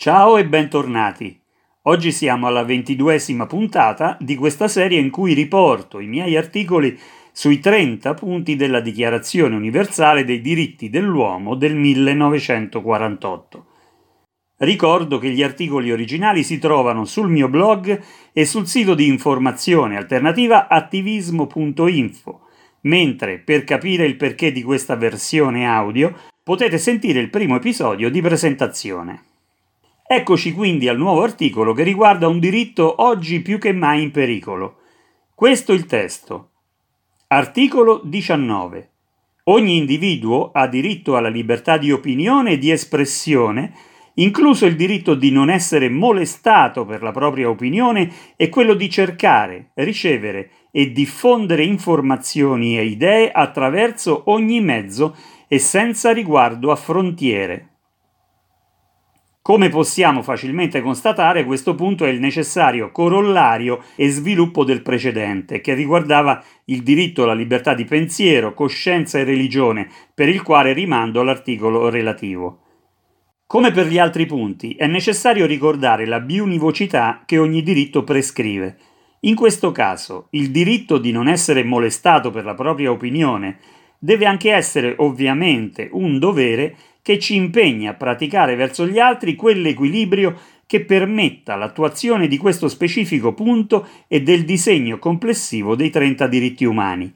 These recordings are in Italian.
Ciao e bentornati. Oggi siamo alla ventiduesima puntata di questa serie in cui riporto i miei articoli sui 30 punti della Dichiarazione universale dei diritti dell'uomo del 1948. Ricordo che gli articoli originali si trovano sul mio blog e sul sito di informazione alternativa attivismo.info, mentre per capire il perché di questa versione audio potete sentire il primo episodio di presentazione. Eccoci quindi al nuovo articolo che riguarda un diritto oggi più che mai in pericolo. Questo il testo. Articolo 19. Ogni individuo ha diritto alla libertà di opinione e di espressione, incluso il diritto di non essere molestato per la propria opinione e quello di cercare, ricevere e diffondere informazioni e idee attraverso ogni mezzo e senza riguardo a frontiere. Come possiamo facilmente constatare, questo punto è il necessario corollario e sviluppo del precedente, che riguardava il diritto alla libertà di pensiero, coscienza e religione, per il quale rimando all'articolo relativo. Come per gli altri punti, è necessario ricordare la biunivocità che ogni diritto prescrive. In questo caso, il diritto di non essere molestato per la propria opinione deve anche essere ovviamente un dovere che ci impegna a praticare verso gli altri quell'equilibrio che permetta l'attuazione di questo specifico punto e del disegno complessivo dei 30 diritti umani.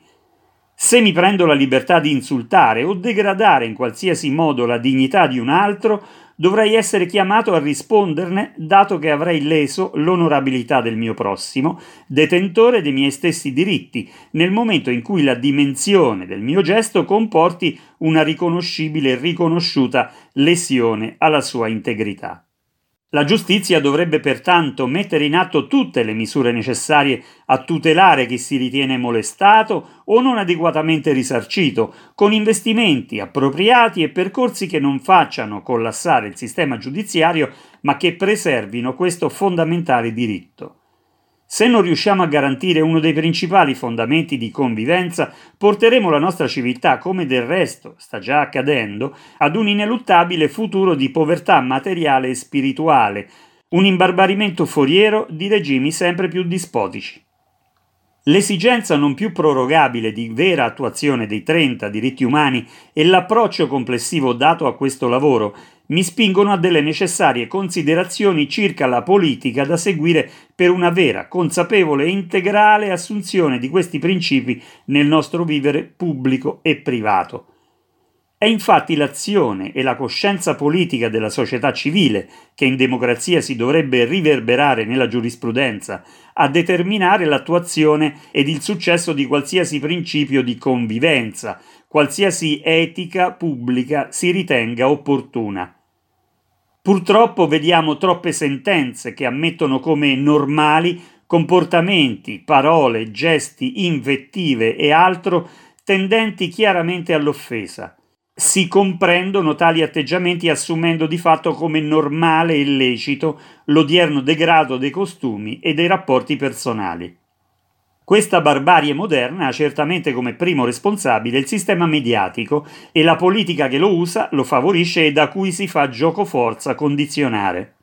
Se mi prendo la libertà di insultare o degradare in qualsiasi modo la dignità di un altro, dovrei essere chiamato a risponderne, dato che avrei leso l'onorabilità del mio prossimo, detentore dei miei stessi diritti, nel momento in cui la dimensione del mio gesto comporti una riconoscibile e riconosciuta lesione alla sua integrità. La giustizia dovrebbe pertanto mettere in atto tutte le misure necessarie a tutelare chi si ritiene molestato o non adeguatamente risarcito, con investimenti appropriati e percorsi che non facciano collassare il sistema giudiziario, ma che preservino questo fondamentale diritto. Se non riusciamo a garantire uno dei principali fondamenti di convivenza, porteremo la nostra civiltà, come del resto sta già accadendo, ad un ineluttabile futuro di povertà materiale e spirituale, un imbarbarimento foriero di regimi sempre più dispotici. L'esigenza non più prorogabile di vera attuazione dei 30 diritti umani e l'approccio complessivo dato a questo lavoro mi spingono a delle necessarie considerazioni circa la politica da seguire per una vera, consapevole e integrale assunzione di questi principi nel nostro vivere pubblico e privato. È infatti l'azione e la coscienza politica della società civile, che in democrazia si dovrebbe riverberare nella giurisprudenza, a determinare l'attuazione ed il successo di qualsiasi principio di convivenza, qualsiasi etica pubblica si ritenga opportuna. Purtroppo vediamo troppe sentenze che ammettono come normali comportamenti, parole, gesti, invettive e altro tendenti chiaramente all'offesa. Si comprendono tali atteggiamenti assumendo di fatto come normale e lecito l'odierno degrado dei costumi e dei rapporti personali. Questa barbarie moderna ha certamente come primo responsabile il sistema mediatico e la politica che lo usa, lo favorisce e da cui si fa gioco forza condizionare.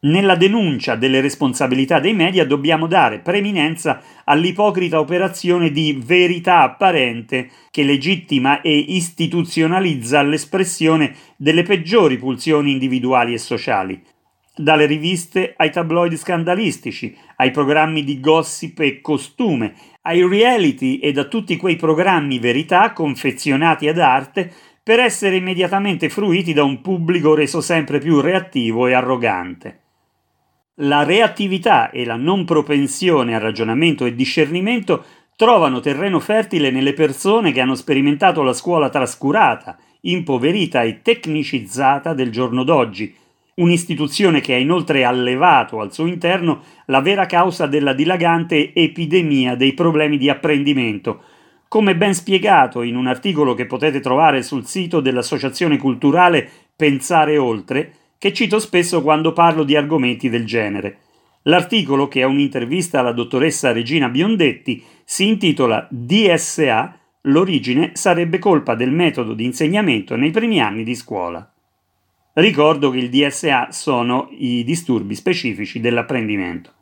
Nella denuncia delle responsabilità dei media dobbiamo dare preminenza all'ipocrita operazione di verità apparente che legittima e istituzionalizza l'espressione delle peggiori pulsioni individuali e sociali, dalle riviste ai tabloid scandalistici, ai programmi di gossip e costume, ai reality e da tutti quei programmi verità confezionati ad arte per essere immediatamente fruiti da un pubblico reso sempre più reattivo e arrogante. La reattività e la non propensione al ragionamento e discernimento trovano terreno fertile nelle persone che hanno sperimentato la scuola trascurata, impoverita e tecnicizzata del giorno d'oggi, un'istituzione che ha inoltre allevato al suo interno la vera causa della dilagante epidemia dei problemi di apprendimento, come ben spiegato in un articolo che potete trovare sul sito dell'Associazione Culturale Pensare Oltre, che cito spesso quando parlo di argomenti del genere. L'articolo, che è un'intervista alla dottoressa Regina Biondetti, si intitola DSA L'origine sarebbe colpa del metodo di insegnamento nei primi anni di scuola. Ricordo che il DSA sono i disturbi specifici dell'apprendimento.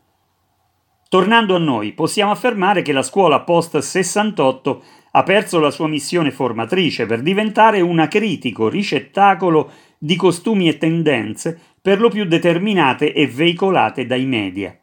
Tornando a noi, possiamo affermare che la scuola post 68 ha perso la sua missione formatrice per diventare un acritico ricettacolo di costumi e tendenze per lo più determinate e veicolate dai media.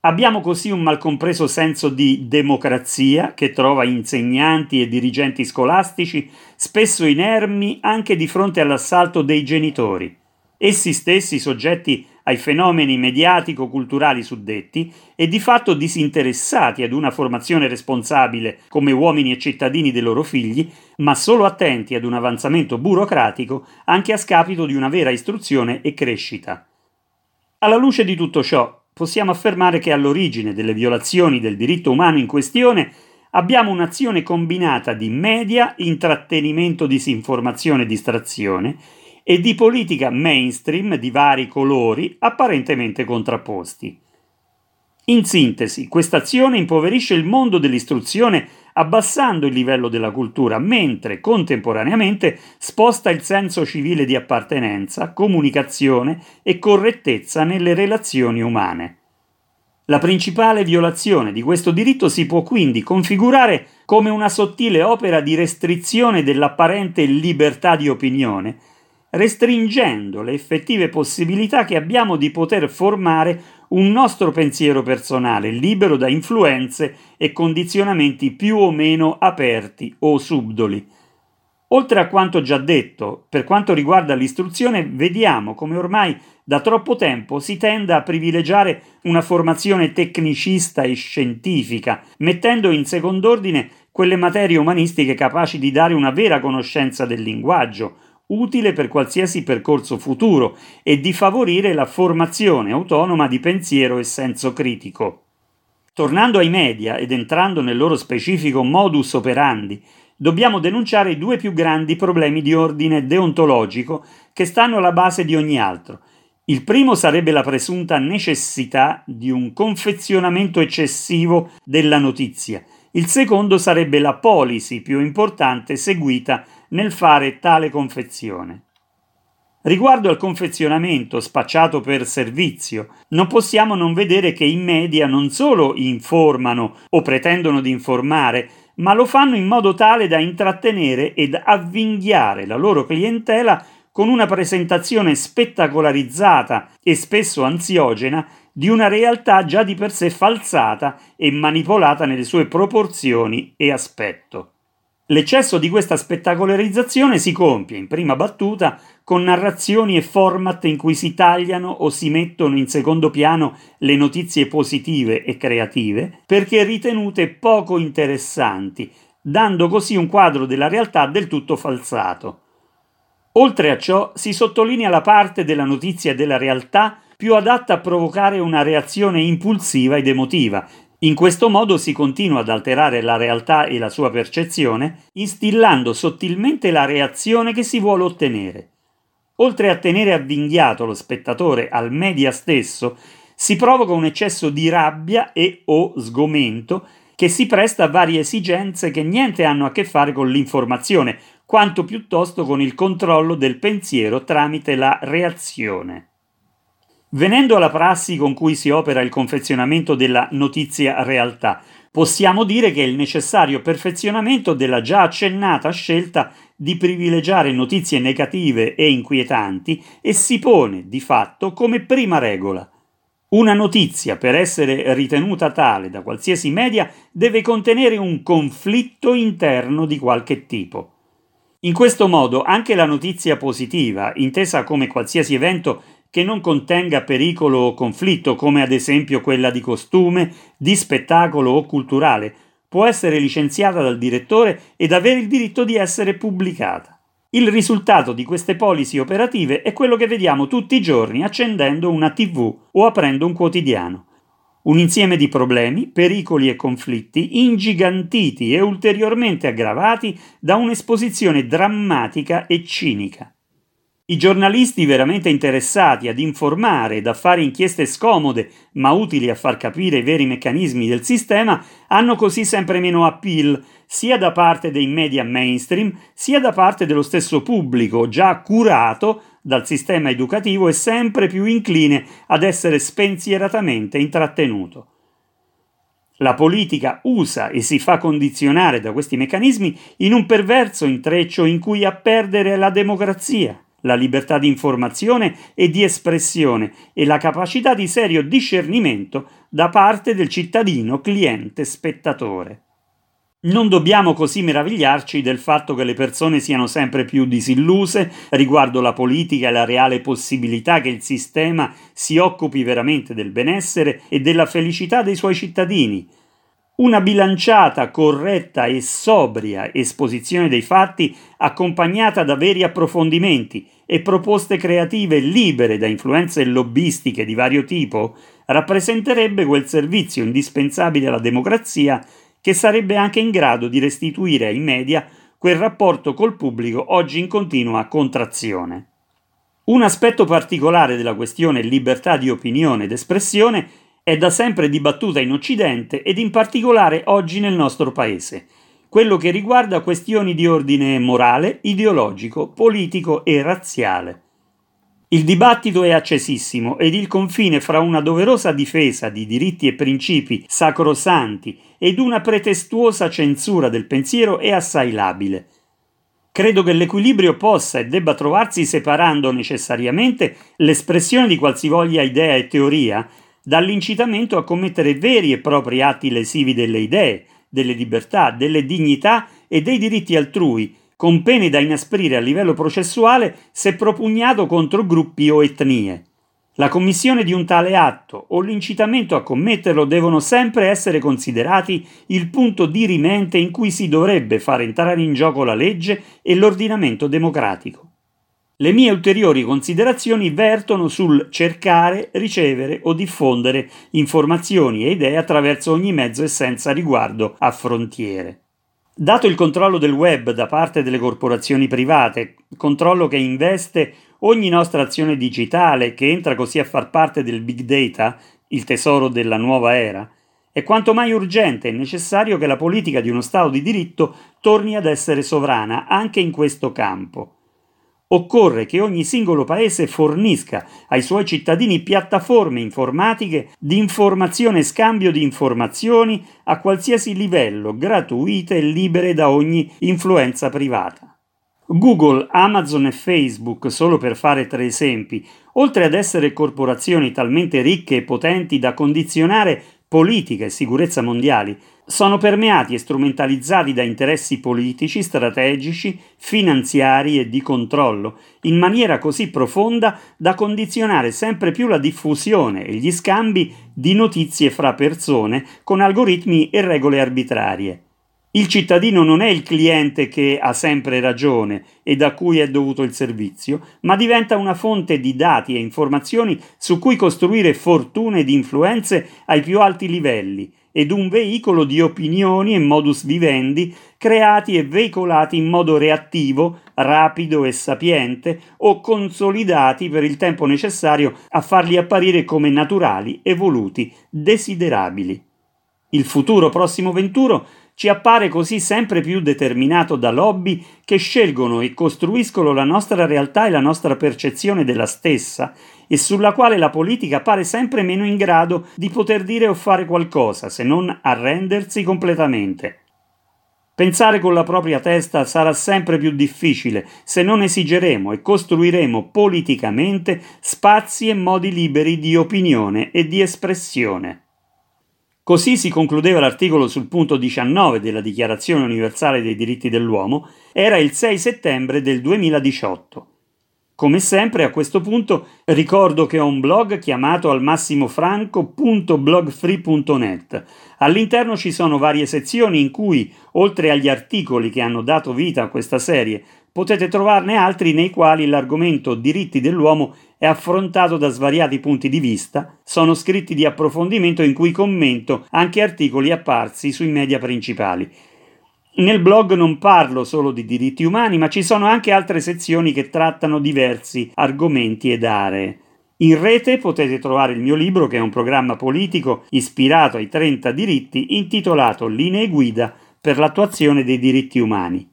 Abbiamo così un malcompreso senso di democrazia che trova insegnanti e dirigenti scolastici spesso inermi anche di fronte all'assalto dei genitori, essi stessi soggetti ai fenomeni mediatico-culturali suddetti e di fatto disinteressati ad una formazione responsabile come uomini e cittadini dei loro figli, ma solo attenti ad un avanzamento burocratico anche a scapito di una vera istruzione e crescita. Alla luce di tutto ciò, possiamo affermare che all'origine delle violazioni del diritto umano in questione abbiamo un'azione combinata di media, intrattenimento, disinformazione e distrazione e di politica mainstream di vari colori apparentemente contrapposti. In sintesi, questa azione impoverisce il mondo dell'istruzione abbassando il livello della cultura, mentre contemporaneamente sposta il senso civile di appartenenza, comunicazione e correttezza nelle relazioni umane. La principale violazione di questo diritto si può quindi configurare come una sottile opera di restrizione dell'apparente libertà di opinione, restringendo le effettive possibilità che abbiamo di poter formare un nostro pensiero personale, libero da influenze e condizionamenti più o meno aperti o subdoli. Oltre a quanto già detto, per quanto riguarda l'istruzione, vediamo come ormai da troppo tempo si tenda a privilegiare una formazione tecnicista e scientifica, mettendo in second'ordine quelle materie umanistiche capaci di dare una vera conoscenza del linguaggio, utile per qualsiasi percorso futuro e di favorire la formazione autonoma di pensiero e senso critico. Tornando ai media ed entrando nel loro specifico modus operandi, dobbiamo denunciare i due più grandi problemi di ordine deontologico che stanno alla base di ogni altro. Il primo sarebbe la presunta necessità di un confezionamento eccessivo della notizia. Il secondo sarebbe la policy più importante seguita nel fare tale confezione. Riguardo al confezionamento spacciato per servizio, non possiamo non vedere che i media non solo informano o pretendono di informare, ma lo fanno in modo tale da intrattenere ed avvinghiare la loro clientela con una presentazione spettacolarizzata e spesso ansiogena di una realtà già di per sé falsata e manipolata nelle sue proporzioni e aspetto. L'eccesso di questa spettacolarizzazione si compie, in prima battuta, con narrazioni e format in cui si tagliano o si mettono in secondo piano le notizie positive e creative, perché ritenute poco interessanti, dando così un quadro della realtà del tutto falsato. Oltre a ciò, si sottolinea la parte della notizia e della realtà più adatta a provocare una reazione impulsiva ed emotiva, in questo modo si continua ad alterare la realtà e la sua percezione, instillando sottilmente la reazione che si vuole ottenere. Oltre a tenere avvinghiato lo spettatore al media stesso, si provoca un eccesso di rabbia e o sgomento che si presta a varie esigenze che niente hanno a che fare con l'informazione, quanto piuttosto con il controllo del pensiero tramite la reazione. Venendo alla prassi con cui si opera il confezionamento della notizia realtà, possiamo dire che il necessario perfezionamento della già accennata scelta di privilegiare notizie negative e inquietanti e si pone di fatto come prima regola. Una notizia, per essere ritenuta tale da qualsiasi media, deve contenere un conflitto interno di qualche tipo. In questo modo anche la notizia positiva, intesa come qualsiasi evento che non contenga pericolo o conflitto, come ad esempio quella di costume, di spettacolo o culturale, può essere licenziata dal direttore ed avere il diritto di essere pubblicata. Il risultato di queste policy operative è quello che vediamo tutti i giorni accendendo una TV o aprendo un quotidiano. Un insieme di problemi, pericoli e conflitti ingigantiti e ulteriormente aggravati da un'esposizione drammatica e cinica. I giornalisti veramente interessati ad informare ed a fare inchieste scomode, ma utili a far capire i veri meccanismi del sistema, hanno così sempre meno appeal, sia da parte dei media mainstream, sia da parte dello stesso pubblico, già curato dal sistema educativo e sempre più incline ad essere spensieratamente intrattenuto. La politica usa e si fa condizionare da questi meccanismi in un perverso intreccio in cui a perdere la democrazia la libertà di informazione e di espressione e la capacità di serio discernimento da parte del cittadino cliente spettatore. Non dobbiamo così meravigliarci del fatto che le persone siano sempre più disilluse riguardo la politica e la reale possibilità che il sistema si occupi veramente del benessere e della felicità dei suoi cittadini, una bilanciata, corretta e sobria esposizione dei fatti, accompagnata da veri approfondimenti e proposte creative libere da influenze lobbistiche di vario tipo, rappresenterebbe quel servizio indispensabile alla democrazia che sarebbe anche in grado di restituire ai media quel rapporto col pubblico oggi in continua contrazione. Un aspetto particolare della questione libertà di opinione ed espressione è da sempre dibattuta in Occidente ed in particolare oggi nel nostro paese, quello che riguarda questioni di ordine morale, ideologico, politico e razziale. Il dibattito è accesissimo ed il confine fra una doverosa difesa di diritti e principi sacrosanti ed una pretestuosa censura del pensiero è assai labile. Credo che l'equilibrio possa e debba trovarsi separando necessariamente l'espressione di qualsivoglia idea e teoria dall'incitamento a commettere veri e propri atti lesivi delle idee, delle libertà, delle dignità e dei diritti altrui, con pene da inasprire a livello processuale se propugnato contro gruppi o etnie. La commissione di un tale atto o l'incitamento a commetterlo devono sempre essere considerati il punto dirimente in cui si dovrebbe fare entrare in gioco la legge e l'ordinamento democratico. Le mie ulteriori considerazioni vertono sul cercare, ricevere o diffondere informazioni e idee attraverso ogni mezzo e senza riguardo a frontiere. Dato il controllo del web da parte delle corporazioni private, controllo che investe ogni nostra azione digitale, che entra così a far parte del big data, il tesoro della nuova era, è quanto mai urgente e necessario che la politica di uno Stato di diritto torni ad essere sovrana anche in questo campo. Occorre che ogni singolo paese fornisca ai suoi cittadini piattaforme informatiche di informazione e scambio di informazioni a qualsiasi livello, gratuite e libere da ogni influenza privata. Google, Amazon e Facebook, solo per fare tre esempi, oltre ad essere corporazioni talmente ricche e potenti da condizionare politica e sicurezza mondiali, sono permeati e strumentalizzati da interessi politici, strategici, finanziari e di controllo, in maniera così profonda da condizionare sempre più la diffusione e gli scambi di notizie fra persone con algoritmi e regole arbitrarie. Il cittadino non è il cliente che ha sempre ragione e da cui è dovuto il servizio, ma diventa una fonte di dati e informazioni su cui costruire fortune ed influenze ai più alti livelli ed un veicolo di opinioni e modus vivendi creati e veicolati in modo reattivo, rapido e sapiente o consolidati per il tempo necessario a farli apparire come naturali, evoluti, desiderabili. Il futuro prossimo venturo ci appare così sempre più determinato da lobby che scelgono e costruiscono la nostra realtà e la nostra percezione della stessa e sulla quale la politica pare sempre meno in grado di poter dire o fare qualcosa se non arrendersi completamente. Pensare con la propria testa sarà sempre più difficile se non esigeremo e costruiremo politicamente spazi e modi liberi di opinione e di espressione. Così si concludeva l'articolo sul punto 19 della Dichiarazione universale dei diritti dell'uomo, era il 6 settembre del 2018. Come sempre a questo punto ricordo che ho un blog chiamato almassimofranco.blogfree.net. All'interno ci sono varie sezioni in cui, oltre agli articoli che hanno dato vita a questa serie, potete trovarne altri nei quali l'argomento diritti dell'uomo è affrontato da svariati punti di vista, sono scritti di approfondimento in cui commento anche articoli apparsi sui media principali. Nel blog non parlo solo di diritti umani, ma ci sono anche altre sezioni che trattano diversi argomenti ed aree. In rete potete trovare il mio libro, che è un programma politico ispirato ai 30 diritti, intitolato Linee guida per l'attuazione dei diritti umani.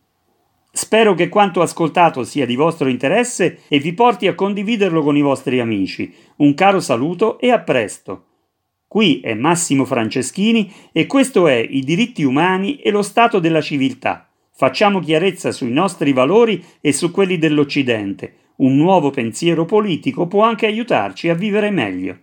Spero che quanto ascoltato sia di vostro interesse e vi porti a condividerlo con i vostri amici. Un caro saluto e a presto! Qui è Massimo Franceschini e questo è I diritti umani e lo stato della civiltà. Facciamo chiarezza sui nostri valori e su quelli dell'Occidente. Un nuovo pensiero politico può anche aiutarci a vivere meglio.